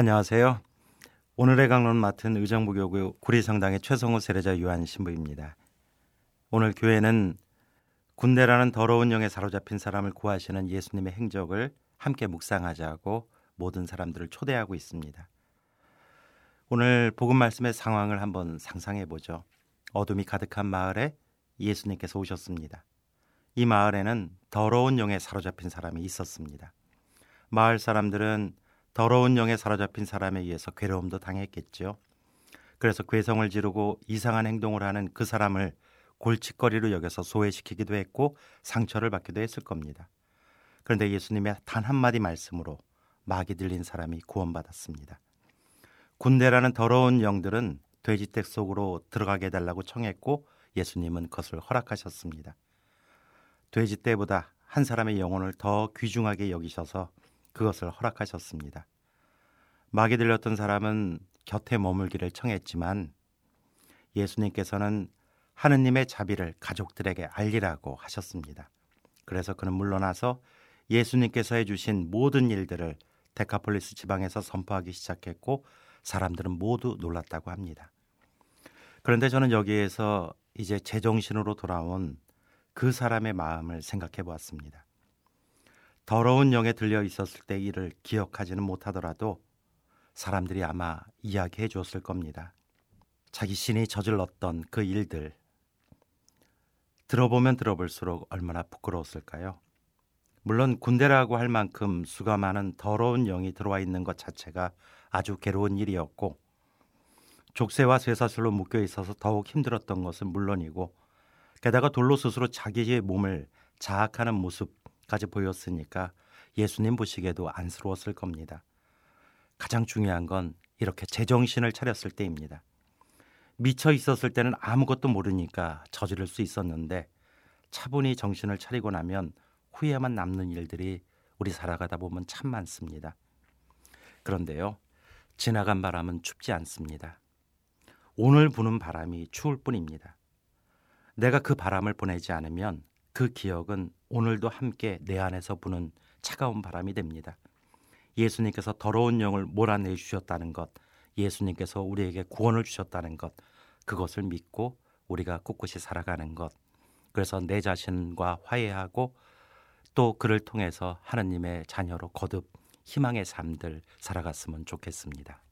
안녕하세요. 오늘의 강론 맡은 의정부교구 구리성당의 최성호 세례자 유한 신부입니다. 오늘 교회는 군대라는 더러운 영에 사로잡힌 사람을 구하시는 예수님의 행적을 함께 묵상하자고 모든 사람들을 초대하고 있습니다. 오늘 복음 말씀의 상황을 한번 상상해 보죠. 어둠이 가득한 마을에 예수님께서 오셨습니다. 이 마을에는 더러운 영에 사로잡힌 사람이 있었습니다. 마을 사람들은 더러운 영에 사로잡힌 사람에 의해서 괴로움도 당했겠죠. 그래서 괴성을 지르고 이상한 행동을 하는 그 사람을 골칫거리로 여겨서 소외시키기도 했고 상처를 받기도 했을 겁니다. 그런데 예수님의 단 한마디 말씀으로 막이 들린 사람이 구원받았습니다. 군대라는 더러운 영들은 돼지떼 속으로 들어가게 해달라고 청했고 예수님은 그것을 허락하셨습니다. 돼지떼보다 한 사람의 영혼을 더 귀중하게 여기셔서 그것을 허락하셨습니다. 막이 들렸던 사람은 곁에 머물기를 청했지만 예수님께서는 하느님의 자비를 가족들에게 알리라고 하셨습니다. 그래서 그는 물러나서 예수님께서 해주신 모든 일들을 데카폴리스 지방에서 선포하기 시작했고 사람들은 모두 놀랐다고 합니다. 그런데 저는 여기에서 이제 제정신으로 돌아온 그 사람의 마음을 생각해 보았습니다. 더러운 영에 들려 있었을 때 일을 기억하지는 못하더라도 사람들이 아마 이야기해 주었을 겁니다. 자기 신이 저질렀던 그 일들. 들어보면 들어볼수록 얼마나 부끄러웠을까요? 물론 군대라고 할 만큼 수가 많은 더러운 영이 들어와 있는 것 자체가 아주 괴로운 일이었고 족쇄와 쇠사슬로 묶여 있어서 더욱 힘들었던 것은 물론이고 게다가 돌로 스스로 자기의 몸을 자학하는 모습 까지 보였으니까 예수님 보시기에도 안쓰러웠을 겁니다. 가장 중요한 건 이렇게 제정신을 차렸을 때입니다. 미쳐 있었을 때는 아무것도 모르니까 저지를 수 있었는데 차분히 정신을 차리고 나면 후회만 남는 일들이 우리 살아가다 보면 참 많습니다. 그런데요, 지나간 바람은 춥지 않습니다. 오늘 부는 바람이 추울 뿐입니다. 내가 그 바람을 보내지 않으면 그 기억은 오늘도 함께 내 안에서 부는 차가운 바람이 됩니다. 예수님께서 더러운 영을 몰아내 주셨다는 것, 예수님께서 우리에게 구원을 주셨다는 것, 그것을 믿고 우리가 꿋꿋이 살아가는 것. 그래서 내 자신과 화해하고 또 그를 통해서 하느님의 자녀로 거듭 희망의 삶들 살아갔으면 좋겠습니다.